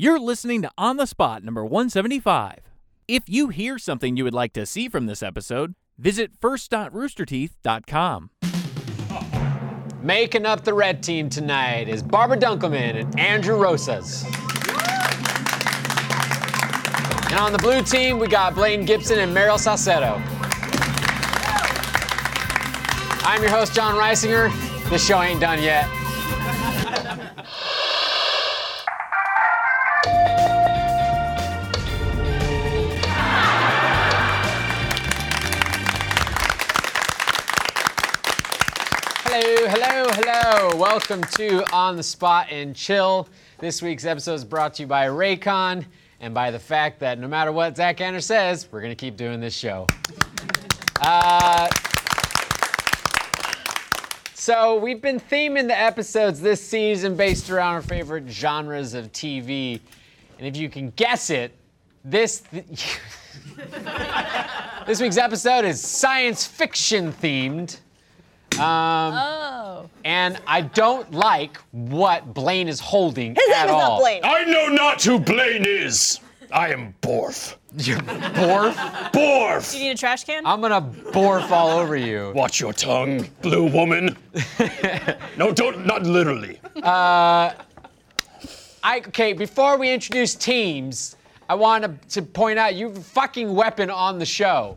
You're listening to On the Spot number 175. If you hear something you would like to see from this episode, visit first.roosterteeth.com. Making up the red team tonight is Barbara Dunkelman and Andrew Rosas. And on the blue team, we got Blaine Gibson and Mariel Salcedo. I'm your host, John Risinger. This show ain't done yet. Welcome to On the Spot and Chill. This week's episode is brought to you by Raycon and by the fact that no matter what Zach Anders says, we're going to keep doing this show. Uh, so, we've been theming the episodes this season based around our favorite genres of TV. And if you can guess it, this. this week's episode is science fiction themed. Um, Oh. and I don't like what Blaine is holding His at name is all. not Blaine. I know not who Blaine is. I am Borf. You're Borf. Borf! Do you need a trash can? I'm gonna borf all over you. Watch your tongue, blue woman. no, don't, not literally. I okay. Before we introduce teams, I want to, to point out you have a fucking weapon on the show.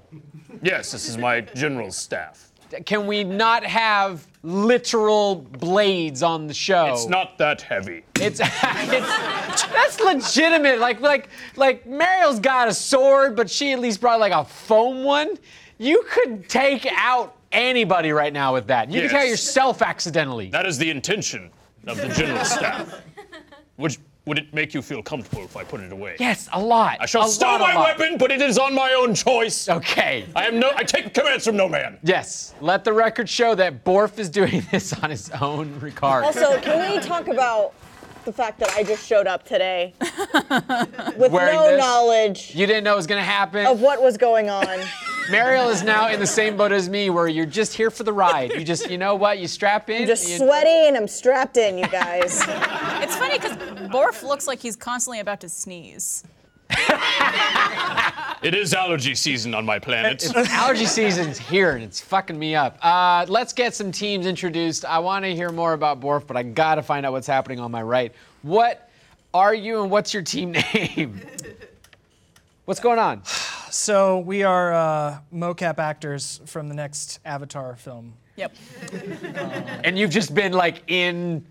Yes, this is my general staff. Can we not have literal blades on the show? It's not that heavy. It's, it's that's legitimate. Like like like Mariel's got a sword, but she at least brought like a foam one. You could take out anybody right now with that. You could take out yourself accidentally. That is the intention of the general staff. Would, would it make you feel comfortable if I put it away? yes, a lot. I shall a stow lot, my lot. weapon, but it is on my own choice. Okay. I am no. I take commands from no man. Yes. Let the record show that Borf is doing this on his own regard. Also, can we talk about the fact that I just showed up today with Wearing no this? knowledge you didn't know it was gonna happen. of what was going on? Mariel is now in the same boat as me, where you're just here for the ride. You just, you know what? You strap in. I'm just you- sweaty and I'm strapped in, you guys. It's funny because Borf looks like he's constantly about to sneeze. It is allergy season on my planet. It's, Allergy season's here and it's fucking me up. Uh, let's get some teams introduced. I want to hear more about Borf, but I gotta find out what's happening on my right. What are you and what's your team name? What's going on? So we are uh, mocap actors from the next Avatar film. Yep. And you've just been like in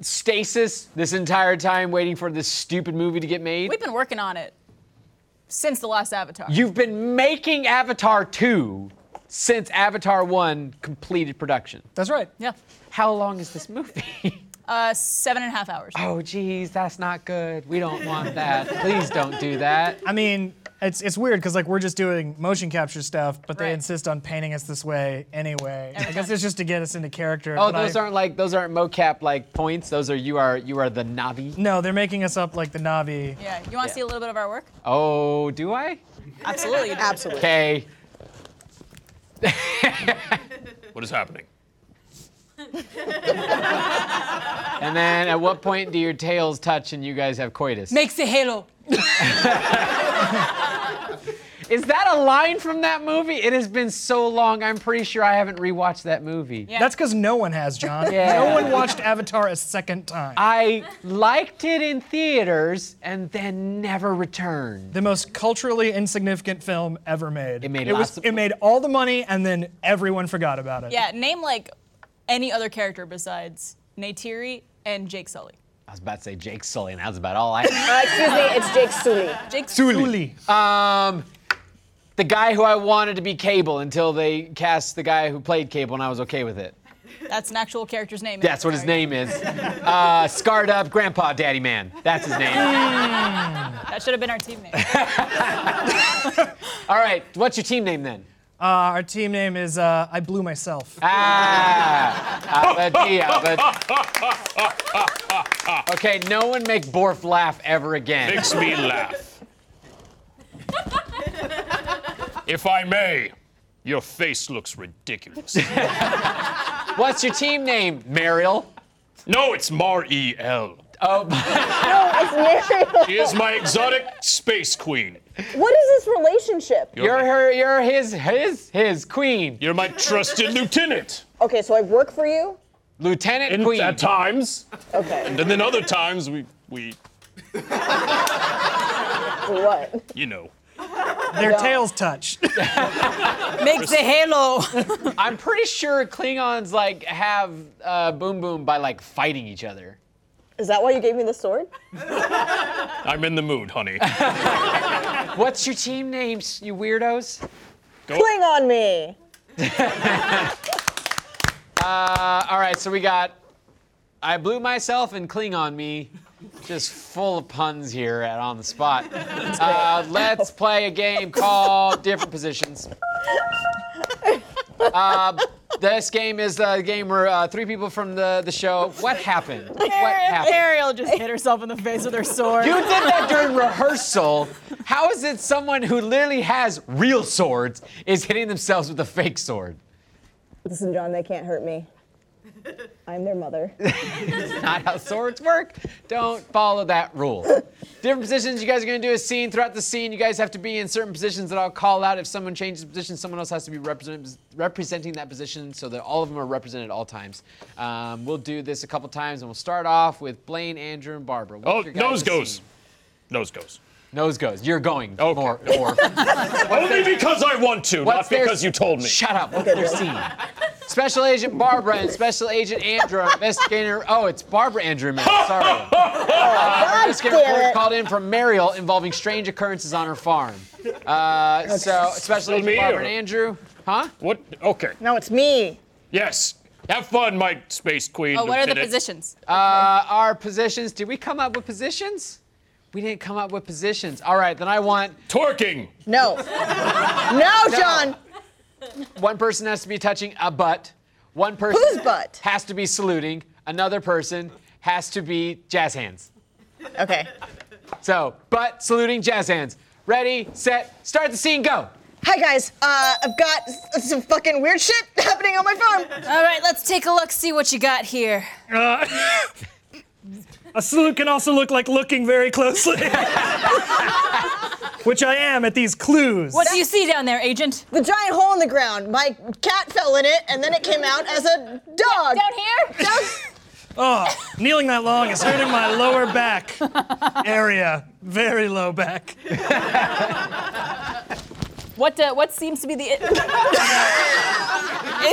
stasis this entire time waiting for this stupid movie to get made? We've been working on it since the last Avatar. You've been making Avatar 2 since Avatar 1 completed production. That's right. yeah. How long is this movie? Uh, seven and a half hours. oh, geez, that's not good. We don't want that. Please don't do that. I mean, it's it's weird because like we're just doing motion capture stuff, but they Right. insist on painting us this way anyway. I guess it's just to get us into character. Oh, but those I- aren't like those aren't mocap like points. Those are you are you are the Na'vi. No, they're making us up like the Na'vi. Yeah. You want to see a little bit of our work? Oh, do I? Absolutely. Absolutely. Okay. what is happening? And then at what point do your tails touch and you guys have coitus? Makes the halo. Is that a line from that movie? It has been so long. I'm pretty sure I haven't rewatched that movie. Yeah. That's because no one has, John. Yeah. No one watched Avatar a second time. I liked it in theaters and then never returned. the most culturally insignificant film ever made. It made it lots was of- it made all the money and then everyone forgot about it. Yeah. Name like any other character besides Neytiri and Jake Sully. I was about to say Jake Sully, and that's about all I. Uh, excuse me, it's Jake Sully. Jake Sully. Um, the guy who I wanted to be Cable until they cast the guy who played Cable, and I was okay with it. That's an actual character's name. That's what his name is. Uh, scarred up Grandpa Daddy Man. That's his name. That should have been our team name. All right, what's your team name then? Uh, our team name is uh, I Blew Myself. Ah, Abadia. Okay, no one make Borf laugh ever again. Makes me laugh. If I may, your face looks ridiculous. What's your team name, Mariel? no, it's Mar E L. Oh, no, It's Mariel. She is my exotic space queen. What is this relationship? you're her. You're his. His. His queen. You're my trusted lieutenant. Okay, so I work for you. Lieutenant And Queen. at times, Okay. and then other times we we What? you know. Their tails touch. Makes a halo. I'm pretty sure Klingons like have uh, boom boom by like fighting each other. Is that why you gave me the sword? I'm in the mood, honey. What's your team names, you weirdos? Cling on me. Uh, all right, so we got I blew myself and Cling on me. Just full of puns here at on the spot. Uh, let's play a game called Different Positions. Uh, this game is a game where uh, three people from the, the show. What happened? What happened? Ariel just hit herself in the face with her sword. You did that during rehearsal. How is it someone who literally has real swords is hitting themselves with a fake sword? Listen, John, they can't hurt me. I'm their mother. Not how swords work. Don't follow that rule. Different positions. You guys are going to do a scene. Throughout the scene, you guys have to be in certain positions that I'll call out. If someone changes position, someone else has to be represent, representing that position so that all of them are represented at all times. Um, we'll do this a couple times, and we'll start off with Blaine, Andrew, and Barbara. What's Oh, your guys' nose goes. scene? Nose goes. Nose goes. You're going. Okay. More, more. Only because I want to, What's not their- because you told me. Shut up. What's their scene? Special Agent Barbara and Special Agent Andrew investigator. Oh, it's Barbara Andrew. Man, sorry. God Investigative damn report called in from Mariel involving strange occurrences on her farm. Uh, so, Special Agent me Barbara or- and Andrew, huh? What? Okay. No, it's me. Yes. Have fun, my space queen. oh, what are the lieutenant. positions? Uh, our positions. Did we come up with positions? We didn't come up with positions. All right, then I want Twerking. No. No, John. one person has to be touching a butt. One person Whose butt? has to be saluting. Another person has to be jazz hands. Okay. So, butt saluting jazz hands. Ready, set, start the scene, go. Hi guys. Uh, I've got s- some fucking weird shit happening on my farm. All right, let's take a look, see what you got here. A salute can also look like looking very closely. Which I am at these clues. What do you see down there, Agent? The giant hole in the ground. My cat fell in it, and then it came out as a dog. Down here? Oh, kneeling that long is hurting my lower back area. Very low back. What uh, what seems to be the i-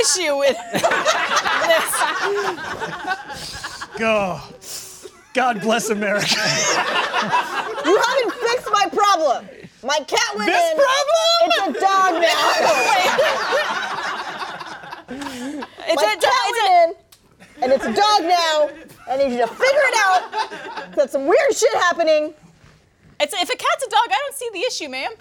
issue with this? Go. God bless America. You haven't fixed my problem. My cat went This in. problem? It's a dog now. It's My a, cat it's went in, and it's a dog now. I need you to figure it out. There's some weird shit happening. it's if a cat's a dog, I don't see the issue, ma'am.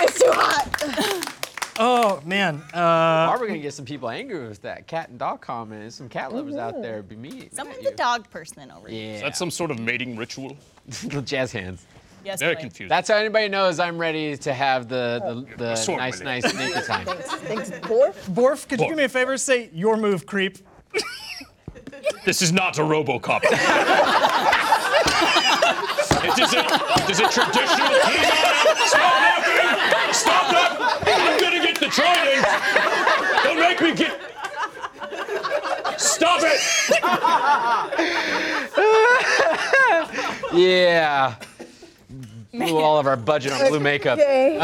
It's too hot. Oh, man. Uh, Are we gonna get some people angry with that cat and dog comment? There's some cat lovers out there be me. Someone's a dog person over here. Yeah. That's some sort of mating ritual. jazz hands. Yes, Very Blaine. confused. That's how anybody knows I'm ready to have the the, the Sword, nice my nice naked time. Thanks, thanks, Borf. Borf, could you do me a favor? Say your move, creep. This is not a RoboCop. it is a, it is a traditional Stop laughing! Stop that! I'm gonna get the trident. Don't make me get. Stop it! Yeah. Blew all of our budget on blue makeup. Okay.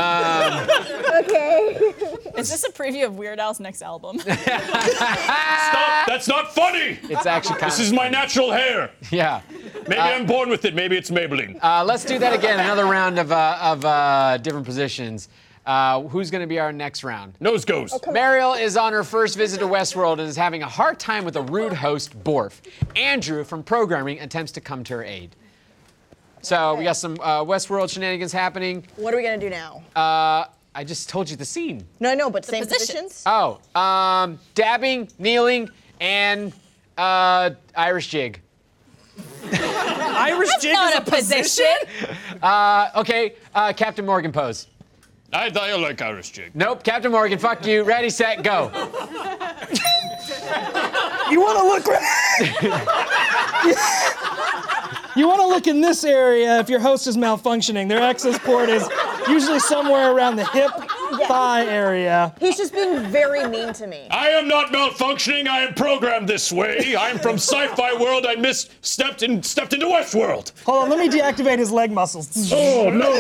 okay. Is this a preview of Weird Al's next album? Stop! That's not funny. It's actually kind This of is my natural hair. yeah. Maybe I'm born with it. Maybe it's Maybelline. Uh, let's do that again. Another round of uh, of uh, different positions. Uh, who's gonna be our next round? Nose goes. Mariel is on her first visit to Westworld and is having a hard time with a rude host, Borf. Andrew from programming attempts to come to her aid. So we got some uh, Westworld shenanigans happening. What are we gonna do now? Uh, I just told you the scene. no, I know, but same positions. positions. Oh, um, dabbing, kneeling, and uh, Irish jig. Irish jig Not is a position. Uh, okay, uh, Captain Morgan pose. I, I like Irish jig. Nope, Captain Morgan, fuck you. Ready, set, go. You want to look. you want to look in this area if your host is malfunctioning. Their access port is usually somewhere around the hip thigh area. He's just being very mean to me. I am not malfunctioning. I am programmed this way. I'm from sci-fi world. I misstepped and stepped into Westworld. Hold on, let me deactivate his leg muscles. Oh no!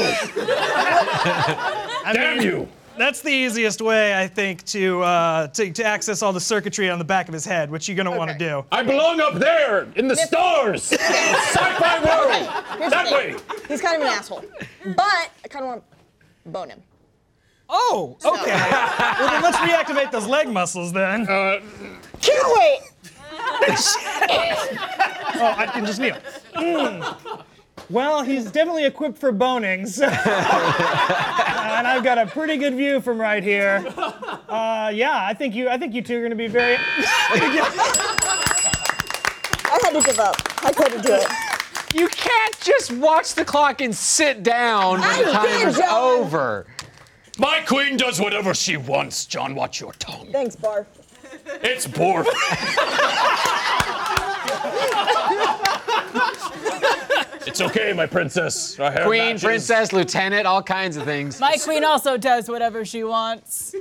Damn mean, you! That's the easiest way, I think, to, uh, to to access all the circuitry on the back of his head, which you're gonna want to Okay. do. I belong up there in the stars. sci-fi world. Here's That the way. He's kind of an asshole. But I kind of want to bone him. Oh, okay. well, then let's reactivate those leg muscles then. Uh, Can't wait. Oh, I can just kneel. Mm. Well, he's definitely equipped for boning, so. and I've got a pretty good view from right here. Uh, yeah, I think you, I think you two are going to be very. I had to give up. I couldn't do it. You can't just watch the clock and sit down when I did, timer's John. over. My queen does whatever she wants. John, watch your tongue. Thanks, Barf. It's Borf. it's okay, my princess. Our hair Queen, matches. princess, lieutenant, all kinds of things. My queen also does whatever she wants.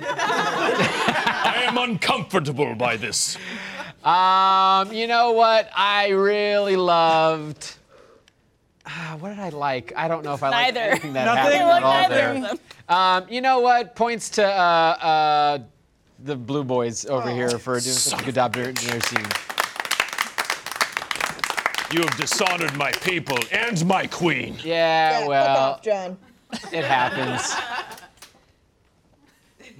I am uncomfortable by this. Um, you know what? I really loved. Ah, what did I like? I don't know if I like Neither. anything that Nothing? happened I at like all neither there. of them. Um, you know what? Points to uh, uh, the Blue Boys over here for doing such a good job during their scene. You have dishonored my people and my queen. Yeah, Yeah, well, fuck off, John. it happens.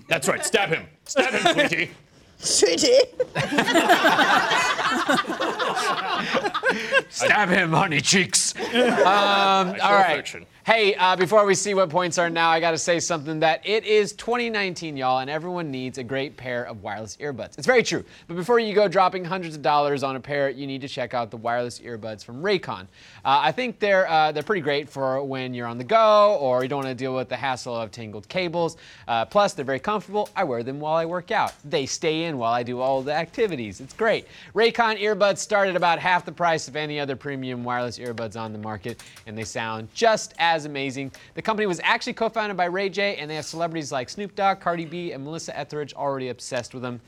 That's right. Stab him. Stab him, sweetie. Sweetie. Stab him, honey cheeks. Um, all right. affection. Hey, uh, before we see what points are now, I got to say something that it is 2019, y'all, and everyone needs a great pair of wireless earbuds. It's very true. But before you go dropping hundreds of dollars on a pair, you need to check out the wireless earbuds from Raycon. Uh, I think they're uh, they're pretty great for when you're on the go or you don't want to deal with the hassle of tangled cables. Uh, plus, they're very comfortable. I wear them while I work out. They stay in while I do all the activities. It's great. Raycon earbuds start at about half the price of any other premium wireless earbuds on the market, and they sound just as amazing. The company was actually co-founded by Ray J, and they have celebrities like Snoop Dogg, Cardi B, and Melissa Etheridge already obsessed with them.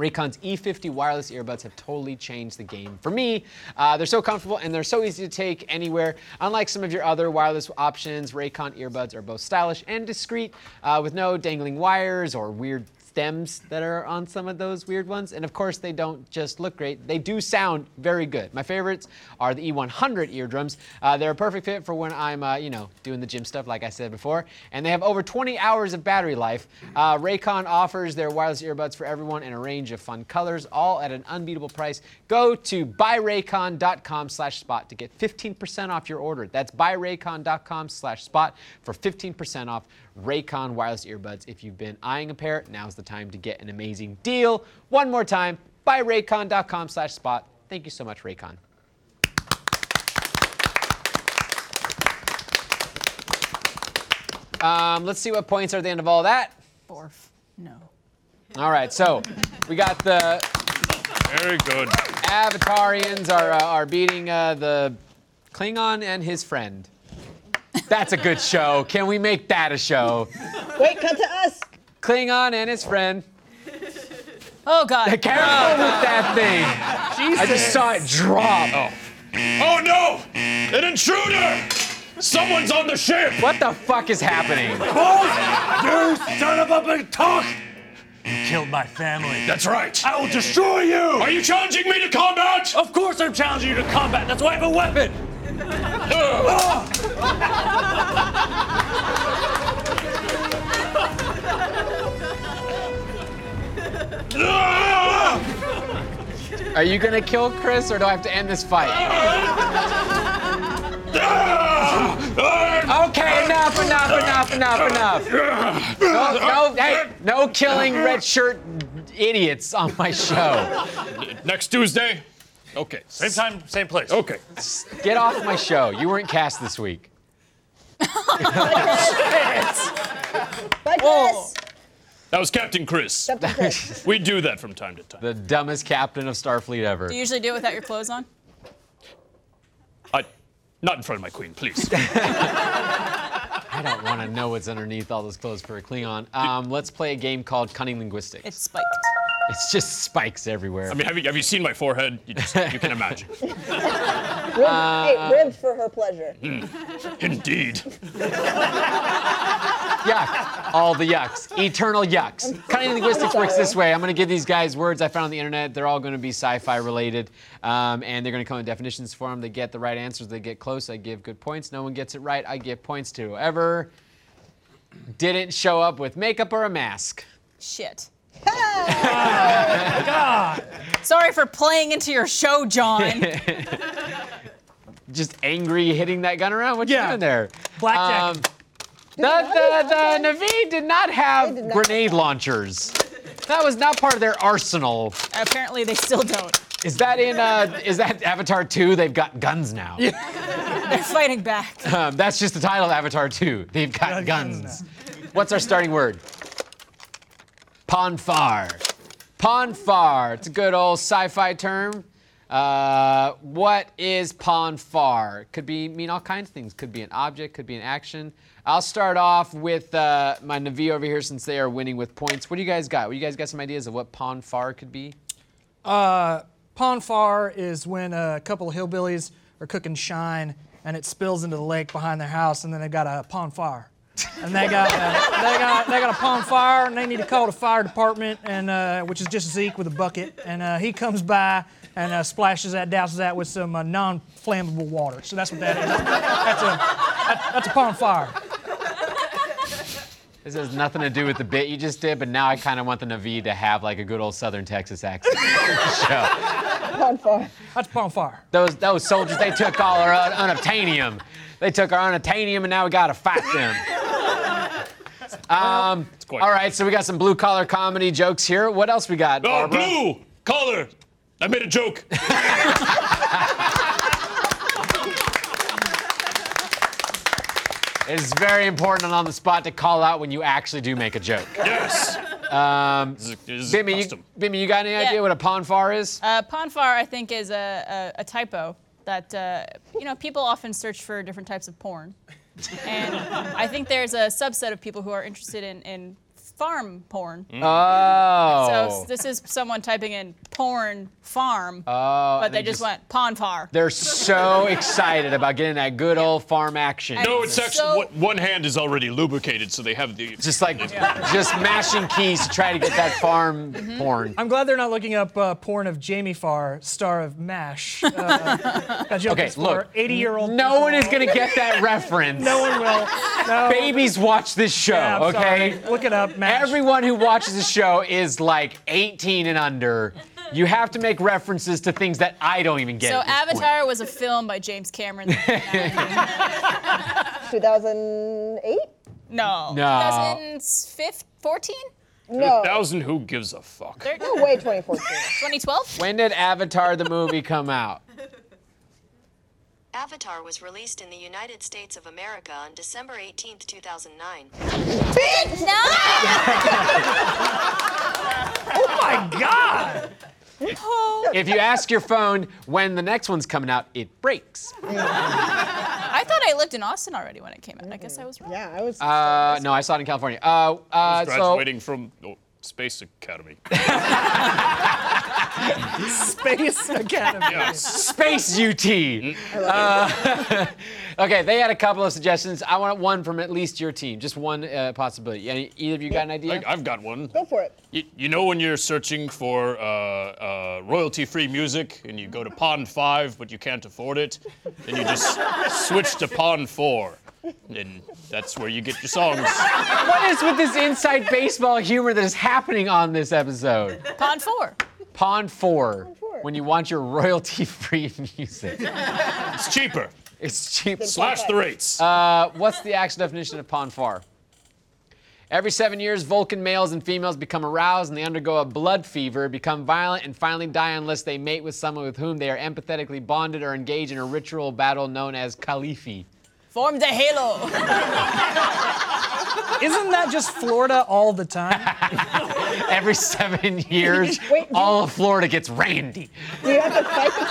Raycon's E50 wireless earbuds have totally changed the game for me. Uh, they're so comfortable and they're so easy to take anywhere. Unlike some of your other wireless options, Raycon earbuds are both stylish and discreet uh, with no dangling wires or weird stems that are on some of those weird ones. And of course, they don't just look great, they do sound very good. My favorites are the E100 eardrums. Uh, they're a perfect fit for when I'm, uh, you know, doing the gym stuff, like I said before. And they have over 20 hours of battery life. Uh, Raycon offers their wireless earbuds for everyone in a range of fun colors, all at an unbeatable price. Go to buyraycon.com slash spot to get 15% off your order. That's buyraycon.com slash spot for 15% off Raycon wireless earbuds. If you've been eyeing a pair, now's the time to get an amazing deal. One more time, buy raycon.com slash spot. Thank you so much, Raycon. Um, let's see what points are at the end of all that. Borf. No. All right, so we got the Very good. Avatarians are, uh, are beating uh, the Klingon and his friend. That's a good show. Can we make that a show? Wait, cut to us. Klingon and his friend. Oh God. Careful oh, with that thing. Jesus. I just saw it drop. Oh. oh no! An intruder! Someone's on the ship! What the fuck is happening? You son of a big talk! You killed my family. That's right. I will destroy you! Are you challenging me to combat? Of course I'm challenging you to combat. That's why I have a weapon. Are you gonna kill Chris or do I have to end this fight? Okay, enough, enough, enough, enough, enough. No, no, hey, no killing red shirt idiots on my show. Next Tuesday? Okay. Same time, same place. Okay. Get off my show. You weren't cast this week. Bye, Chris. That was Captain Chris. Captain Chris. We do that from time to time. The dumbest captain of Starfleet ever. Do you usually do it without your clothes on? I, not in front of my queen, please. I don't want to know what's underneath all those clothes for a Klingon. Um, let's play a game called Cunning Linguistics. It's spiked. It's just spikes everywhere. I mean, have you, have you seen my forehead? You, just, you can imagine. Rib, hey, ribs for her pleasure. Indeed. Yuck. All the yucks. Eternal yucks. Cunning linguistics works this way. I'm going to give these guys words I found on the internet. They're all going to be sci-fi related, um, and they're going to come with definitions for them. They get the right answers. They get close. I give good points. No one gets it right. I give points to whoever didn't show up with makeup or a mask. Shit. Sorry for playing into your show, John. Just angry hitting that gun around. What you doing there? Blackjack. Um, the the, the Na'vi did not have did not. grenade launchers. That was not part of their arsenal. Apparently, they still don't. Is that in uh, is that Avatar 2? They've got guns now. They're fighting back. Um, that's just the title of Avatar 2. They've got Got guns guns. What's our starting word? Pon farr. Ponfar. It's a good old sci-fi term. Uh, what is Pon farr? Could be mean all kinds of things. Could be an object. Could be an action. I'll start off with uh, my Na'vi over here since they are winning with points. What do you guys got? What you guys got some ideas of what Pon farr could be? Pon farr is when a couple of hillbillies are cooking shine and it spills into the lake behind their house, and then they've got a pond fire. And they got, uh, they got they got a pond fire, and they need to call the fire department, and uh, which is just Zeke with a bucket, and uh, he comes by and uh, splashes that, douses that with some uh, non-flammable water. So that's what that is. That's a that, that's a pond fire. This has nothing to do with the bit you just did, but now I kind of want the Na'vi to have like a good old Southern Texas accent. Show. On far. That's a pond fire. Those those soldiers, they took all our un- unobtainium. They took our unobtainium, and now we gotta fight them. Um, quite- all right, so we got some blue collar comedy jokes here. What else we got? Oh, Barbara? blue collar. I made a joke. It's very important and on the spot to call out when you actually do make a joke. Yes. Um, this is, this is Bimmy, you. Bimmy, you got any idea Yeah. what a pon farr is? Uh, Pon farr, I think, is a, a, a typo that uh, you know people often search for different types of porn, and I think there's a subset of people who are interested in, in farm porn. oh. So this is someone typing in porn farm, oh, but and they just, went Pon farr. They're so excited about getting that good old farm action. No, it's actually So- one- one hand is already lubricated, so they have the. Just like just mashing keys to try to get that farm Mm-hmm. porn. I'm glad they're not looking up uh, porn of Jamie Farr, star of MASH. Uh, that joke Okay, is look. 80 year old. No one is gonna get that reference. No one will. No. Babies watch this show, Yeah, okay? sorry. Look it up, MASH. Everyone who watches the show is like 18 and under. You have to make references to things that I don't even get. So at this point. Avatar was a film by James Cameron. 2008? no. No. 2014? No. Thousand who gives a fuck? No way, 2014. 2012? When did Avatar the movie come out? Avatar was released in the United States of America on December 18, 2009. No! Oh my God! If you ask your phone when the next one's coming out, it breaks. I thought I lived in Austin already when it came out. I guess I was wrong. Yeah, I was. Uh, no, I saw it in California. Uh, uh, so Graduating from oh, Space Academy. Space Academy. Space UT. Uh, okay, they had a couple of suggestions. I want one from at least your team, just one uh, possibility. Any, either of you got an idea? I, I've got one. Go for it. You, you know when you're searching for uh, uh, royalty-free music and you go to Pond 5 but you can't afford it, then you just switch to Pond 4. And that's where you get your songs. what is with this inside baseball humor that is happening on this episode? Pond 4. Pond 4, four. when you want your royalty-free music. It's cheaper. It's cheap. Slash the rates. Uh, what's the actual definition of Pond 4? Every seven years, Vulcan males and females become aroused and they undergo a blood fever, become violent, and finally die unless they mate with someone with whom they are empathetically bonded or engage in a ritual battle known as Kal-if-fee. Form the halo. Isn't that just Florida all the time? Every seven years, Wait, do all of Florida gets randy. Do you have to fight the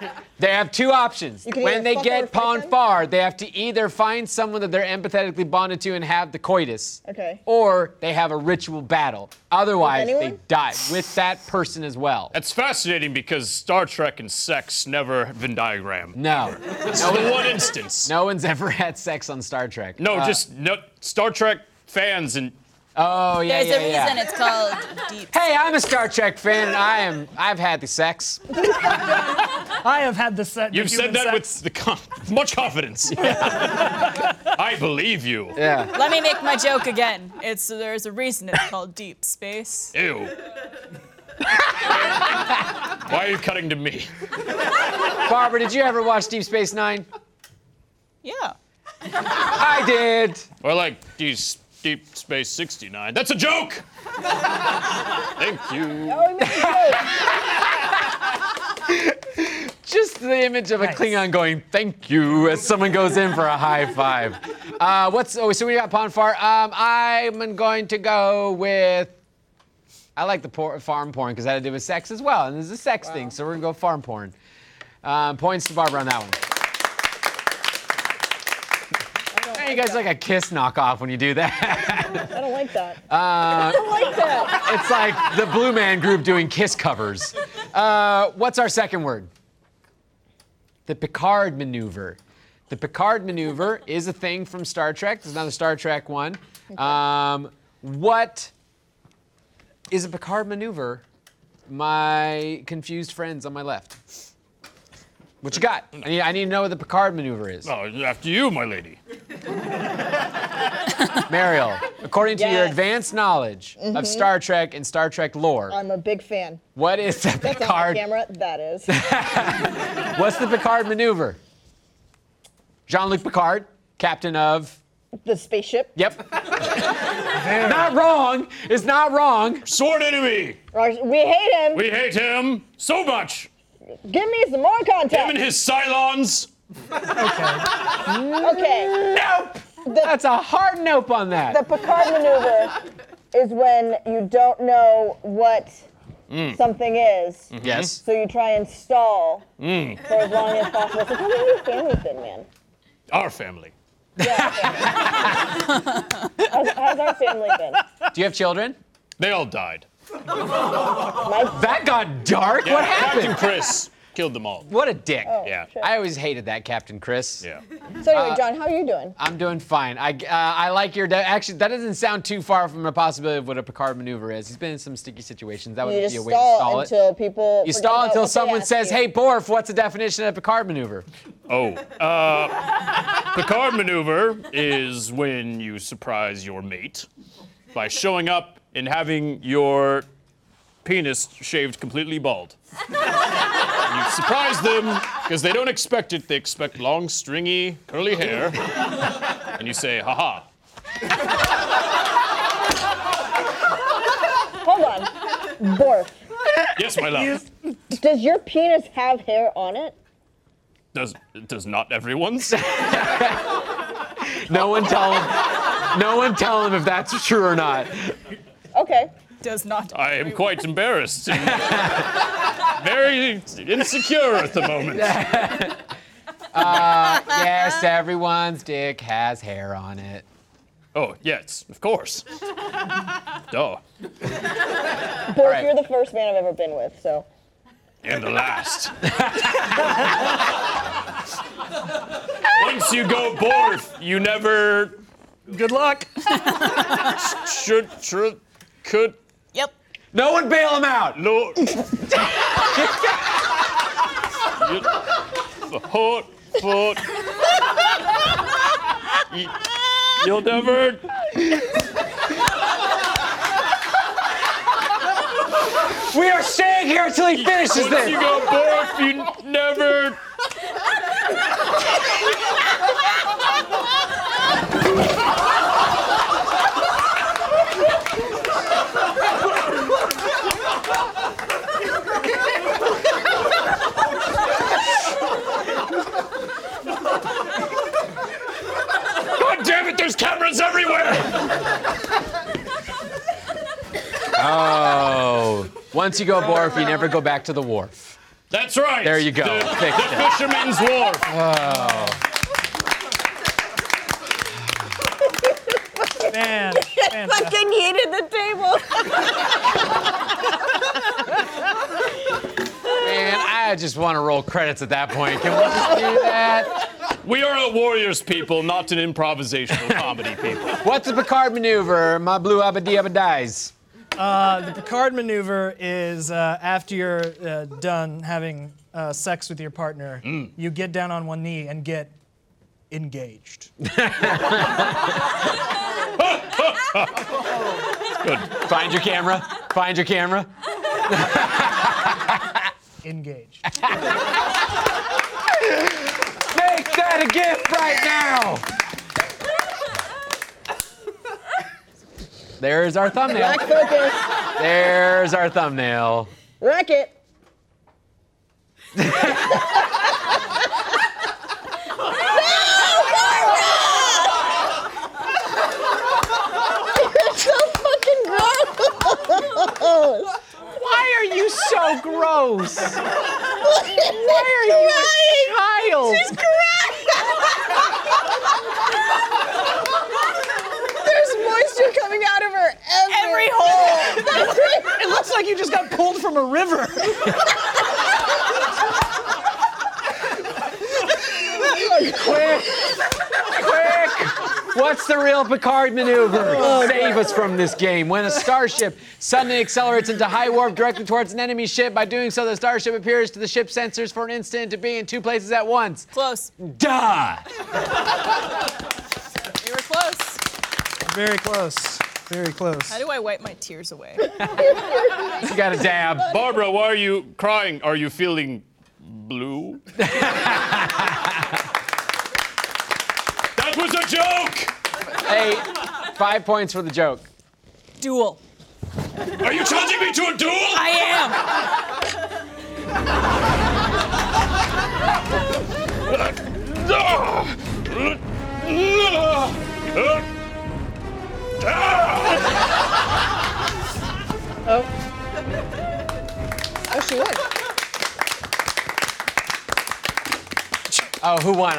person? They have two options. When they get fight pon farr, they have to either find someone that they're empathetically bonded to and have the coitus. Okay. Or they have a ritual battle. Otherwise, they die with that person as well. That's fascinating because Star Trek and sex never have been diagrammed. No. This is one instance. No one's ever had sex on Star Trek. No, Uh, just no Star Trek fans and Oh yeah, There's yeah, a yeah. reason it's called deep. Hey, I'm a Star Trek fan, and I am. I've had the sex. I have had the sex. you've said that with the con- much confidence. I believe you. Yeah. Let me make my joke again. It's there's a reason it's called deep space. Ew. Why are you cutting to me? Barbara, did you ever watch Deep Space Nine? Yeah. I did. Or like these Deep Space 69. That's a joke! Thank you. Oh, he made a joke. Just the image of a Nice. Klingon going, "Thank you" as someone goes in for a high five. Uh, what's oh? So we got Pon farr. Um, I'm going to go with. I like the por- farm porn because that had to do with sex as well, and there's a sex thing, so we're gonna go farm porn. Um, points to Barbara on that one. Hey, you guys like a kiss knockoff when you do that. I don't like that. I don't like that. it's like the Blue Man Group doing kiss covers. Uh, what's our second word? The Picard maneuver. The Picard maneuver is a thing from Star Trek. There's another Star Trek one. Um, what is a Picard maneuver? My confused friends on my left. What you got? I need, I need to know what the Picard maneuver is. Oh, after you, my lady. Mariel, according to your Yes. Mm-hmm. advanced knowledge of Star Trek and Star Trek lore, I'm a big fan. what is the That's not on Picard? camera. That is. What's the Picard maneuver? Jean-Luc Picard, captain of. The spaceship. Yep. not wrong. It's not wrong. Sword enemy! We hate him. We hate him so much! Give me some more Him context. and his Cylons! Okay. okay. Nope. That's a hard nope on that. The Picard maneuver is when you don't know what mm. something is, mm-hmm. yes. so you try and stall mm. for as long as possible. So tell me how your family's been, man. Our family. How's, how's our family been? Do you have children? They all died. My, That got dark. what Captain happened? Chris killed them all. What a dick. Yeah. shit. I always hated that Captain Chris. Yeah. so anyway, John, how are you doing? I'm doing fine. I, uh, I like your. De- actually, that doesn't sound too far from a possibility of what a Picard maneuver is. He's been in some sticky situations. That would You be just a way to stall, stall it. until people. You stall until someone says, you. "Hey, Borf, what's the definition of a Picard maneuver?" Oh, uh, Picard maneuver is when you surprise your mate by showing up and having your penis shaved completely bald. you surprise them because they don't expect it. They expect long, stringy, curly hair. And you say, haha. Hold on. Borf, Yes, my love. does your penis have hair on it? Does, does not everyone's? No one tell him. No one tell him if that's true or not. Okay. Does not. I am quite embarrassed and very insecure at the moment. Uh, yes, everyone's dick has hair on it. Oh, yes, of course. Duh. Borf, right. you're the first man I've ever been with, so. And the last. Once you go borf, you never Good luck. should, should, could, Yep. No one bail him out. no. You- the hot foot. You, you'll never. We are staying here until he finishes Once this. you go borf, you never. cameras everywhere. oh. Once you go wharf, you never go back to the wharf. That's right. There you go. The, the fisherman's wharf. Oh. Man. Fucking heated the table. Man, I just want to roll credits at that point. Can we just do that? We are a warriors people, not an improvisational comedy people. What's a Picard maneuver? My blue abadi dies. Uh, the Picard maneuver is uh, after you're uh, done having uh, sex with your partner, you get down on one knee and get engaged. Good. Find your camera. Find your camera. Engaged. A gift right now. There's our thumbnail. Focus. There's our thumbnail. Wreck it. It's so fucking gross. Why are you so gross? Why are you a child? She's crying. There's moisture coming out of her every, Every hole. It looks like you just got pulled from a river. Quick! Quick! What's the Picard maneuver? Oh, save us from this game. When a starship suddenly accelerates into high warp directly towards an enemy ship, by doing so, the starship appears to the ship's sensors for an instant to be in two places at once. Close. Duh! You were close. Very close. Very close. How do I wipe my tears away? You got a dab. Barbara, why are you crying? Are you feeling blue? that was a joke! Hey, five points for the joke. Duel. Are you challenging me to a duel? I am.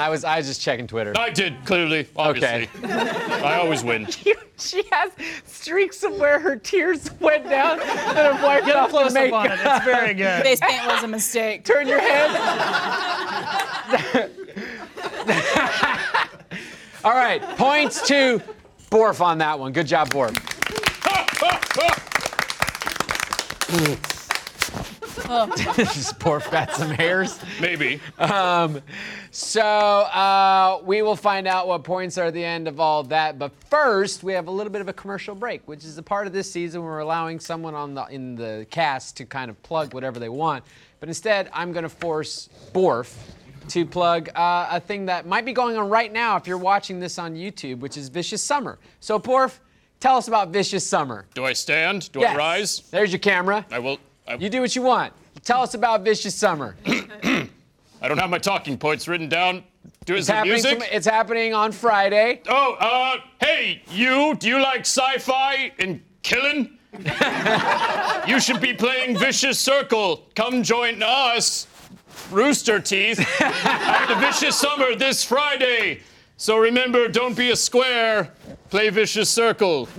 I was I was just checking Twitter. I did, clearly, obviously. I always win. She has streaks of where her tears went down that have wiped Get a off the close up on it. makeup. It's very good. Face paint was a mistake. Turn your head. All right, points to Borf on that one. Good job, Borf. This Borf got some hairs. Maybe. Um, so uh, we will find out what points are at the end of all that. But first, we have a little bit of a commercial break, which is a part of this season. Where we're allowing someone on the in the cast to kind of plug whatever they want. But instead, I'm going to force Borf to plug uh, a thing that might be going on right now if you're watching this on YouTube, which is Vicious Summer. So Borf, tell us about Vicious Summer. Do I stand? Do Yes. I rise? There's your camera. I will. You do what you want. Tell us about Vicious Summer. I don't have my talking points written down. Do It's it happening, music? tom- it's happening on Friday. Oh, uh, hey, you, do you like sci-fi and killing? you should be playing Vicious Circle. Come join us, Rooster Teeth, at the Vicious Summer this Friday. So remember, don't be a square. Play Vicious Circle.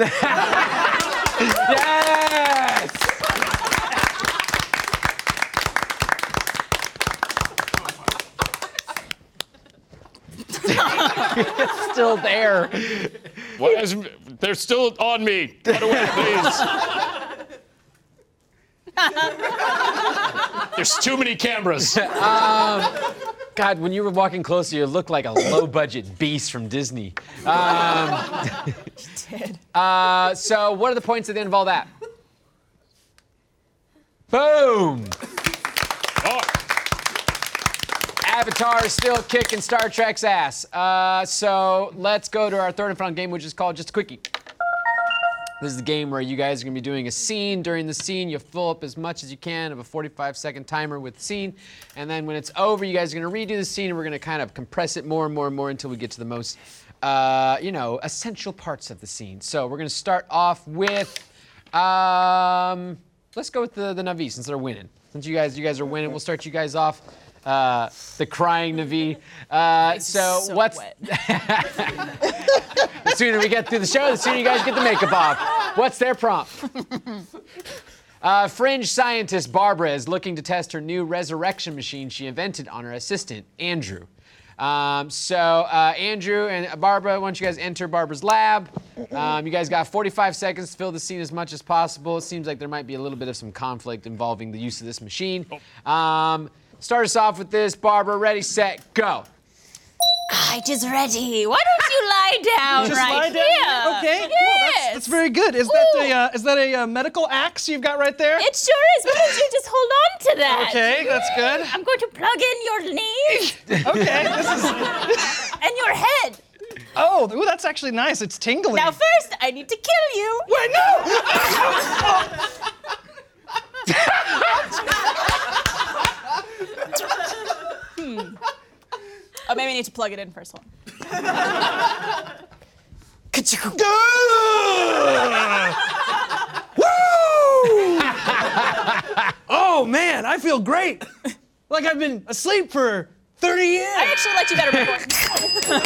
Yes! It's still there. What is, they're still on me. Cut away, please. There's too many cameras. God, when you were walking closer, you looked like a low-budget beast from Disney. Um, uh, so, what are the points at the end of all that? Boom! Oh, Avatar is still kicking Star Trek's ass. Uh, so let's go to our third and final game, which is called Just a Quickie. This is the game where you guys are gonna be doing a scene. During the scene, you fill up as much as you can of a 45 second timer with scene. And then when it's over, you guys are gonna redo the scene and we're gonna kind of compress it more and more and more until we get to the most, uh, you know, essential parts of the scene. So we're gonna start off with, um, let's go with the, the Na'vi since they're winning. Since you guys you guys are winning, we'll start you guys off. Uh, the crying Na'vi. Uh, so, so what's the sooner we get through the show, the sooner you guys get the makeup off. What's their prompt? Uh, fringe scientist Barbara is looking to test her new resurrection machine she invented on her assistant, Andrew. Um, so, uh, Andrew and Barbara, why don't you guys enter Barbara's lab? Um, you guys got 45 seconds to fill the scene as much as possible. It seems like there might be a little bit of some conflict involving the use of this machine. Um, start us off with this. Barbara, ready, set, go. I just ready. Why don't you lie down Just right lie down. here? Okay. Yes. Cool. That's, that's very good. Is that Ooh. a uh, is that a uh, medical axe you've got right there? It sure is. Why don't you just hold on to that? Okay, that's good. I'm going to plug in your knees Okay. Is. and your head. Oh, ooh, that's actually nice. It's tingling. Now, first, I need to kill you. Wait, no! Oh, maybe I need to plug it in first. Hold on. oh man, I feel great. Like I've been asleep for 30 years. I actually liked you better before.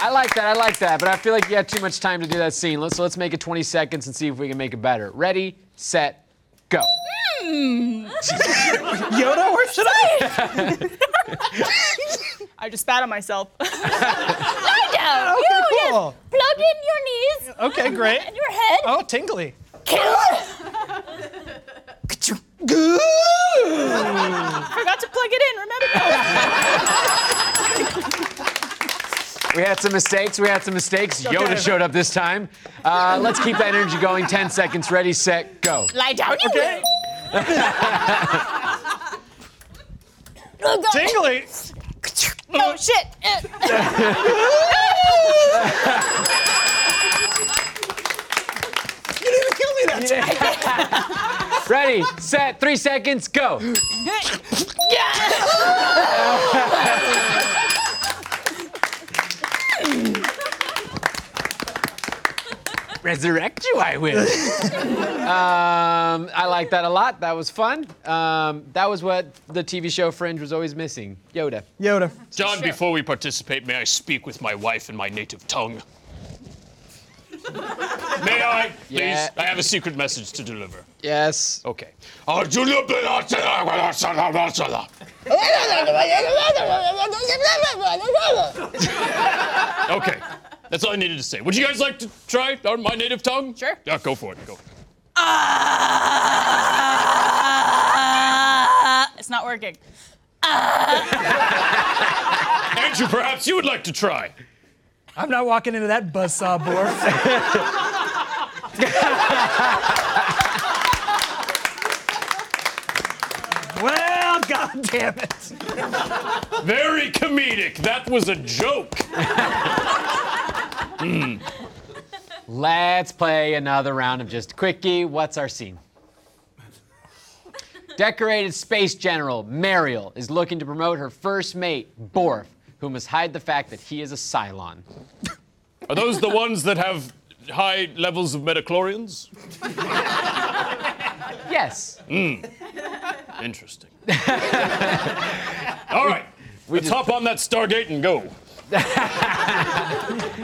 I like that. I like that. But I feel like you had too much time to do that scene. Let's, so let's make it 20 seconds and see if we can make it better. Ready, set, go. Hmm. Yoda, where should I? I just spat on myself. lie down. Okay, you, cool. Plug in your knees Okay, great. and your head. Oh, tingly. Kill. Forgot to plug it in. Remember? We had some mistakes. We had some mistakes. Yoda showed up this time. Uh, let's keep that energy going. 10 seconds. Ready, set, go. Lie down. You Okay. Oh, God. Tingly. Oh shit. You didn't even kill me that time. Ready, set, three seconds, go. Resurrect you, I will. um, I like that a lot. That was fun. Um, that was what the TV show Fringe was always missing. Yoda. Yoda. John, before we participate, may I speak with my wife in my native tongue? may I, please? Yeah. I have a secret message to deliver. Yes. Okay. Okay. That's all I needed to say. Would you guys like to try our, my native tongue? Sure. Yeah, go for it. Go. Uh, it's not working. Uh. Andrew, perhaps you would like to try. I'm not walking into that buzzsaw bore. well, god damn it. Very comedic. That was a joke. Mm. Let's play another round of just quickie. What's our scene? Decorated space general Mariel is looking to promote her first mate, Borf, who must hide the fact that he is a Cylon. Are those the ones that have high levels of midi-chlorians? Yes. Hmm. Interesting. All right. Let's hop on that Stargate and go.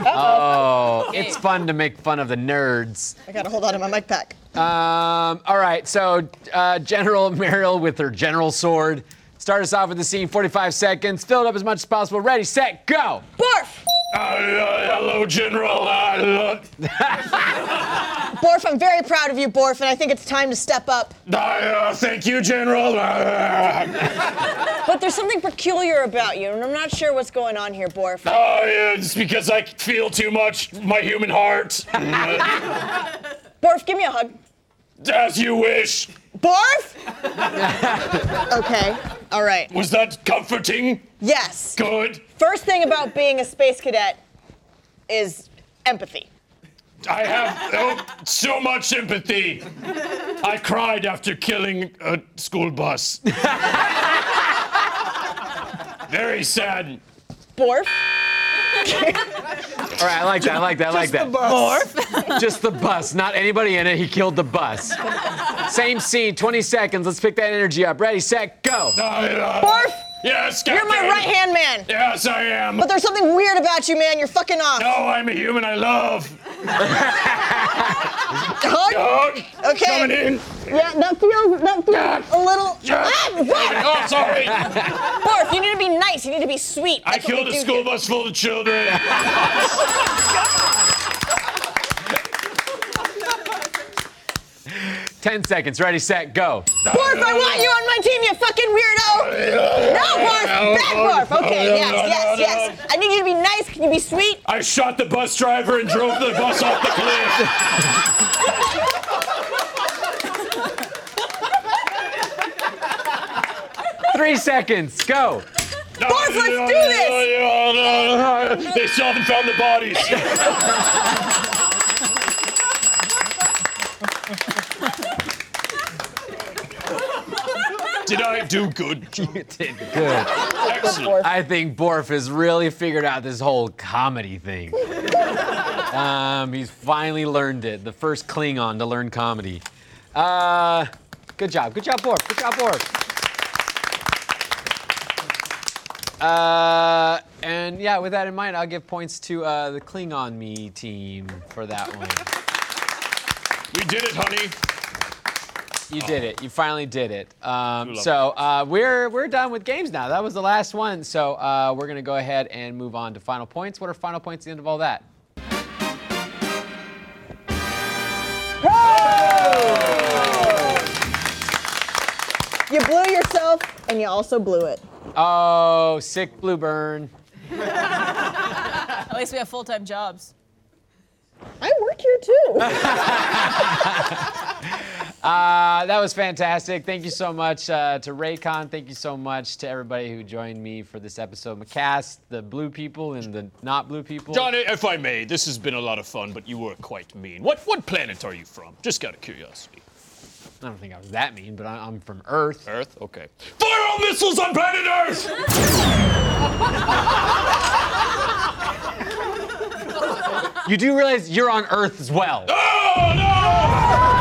Oh, it's fun to make fun of the nerds. I gotta hold on to my mic pack. Um, all right, so uh, General Mariel with her general sword. Start us off with the scene, 45 seconds. Fill it up as much as possible. Ready, set, go. Borf! Hello, General. Borf, I'm very proud of you, Borf, and I think it's time to step up. uh, thank you, General. But there's something peculiar about you, and I'm not sure what's going on here, Borf. Oh, yeah, it's because I feel too much my human heart. Borf, give me a hug. As you wish. Borf? okay, all right. Was that comforting? Yes. Good. First thing about being a space cadet is empathy. I have oh, so much empathy. I cried after killing a school bus. Very sad. Borf? All right, I like that. I like that. I like that. Morph. Just the bus, not anybody in it. He killed the bus. Same scene, 20 seconds. Let's pick that energy up. Ready, set, go. Barf, Yes, you're my right hand man. Yes, I am. But there's something weird about you, man. You're fucking off. No, I'm a human. I love. Hug? Dog. Okay. Coming in. Yeah, that feels that feels a little. Yes. Ah! Oh, sorry. Barf, you need to be nice. You need to be sweet. I That's what killed a school here. bus full of children. Ten seconds. Ready, set, go. Barf, I want you on my team, you fucking weirdo. No, Barf. Back, Barf. Okay, yes, yes, yes. I need you to be nice. Can you be sweet? I shot the bus driver and drove the bus off the cliff. Three seconds. Go. Barf, let's do this. They still haven't found the bodies. Did I do good? You did good. Excellent. I think Borf has really figured out this whole comedy thing. Um, he's finally learned it. The first Klingon to learn comedy. Uh, good job. Good job, Borf. Good job, Borf. Uh, and yeah, with that in mind, I'll give points to uh, the Klingon me team for that one. We did it, honey. You did it. You finally did it. Um, so uh, we're we're done with games now. That was the last one. So uh, we're gonna go ahead and move on to final points. What are final points at the end of all that? You blew yourself, and you also blew it. Oh, sick blue burn. At least we have full-time jobs. I work here too. Uh, that was fantastic. Thank you so much uh, to Raycon. Thank you so much to everybody who joined me for this episode. McCast, the blue people and the not blue people. Johnny, if I may, this has been a lot of fun, but you were quite mean. What what planet are you from? Just out of curiosity. I don't think I was that mean, but I, I'm from Earth. Earth? Okay. Fire all missiles on planet Earth! You do realize you're on Earth as well. Oh no!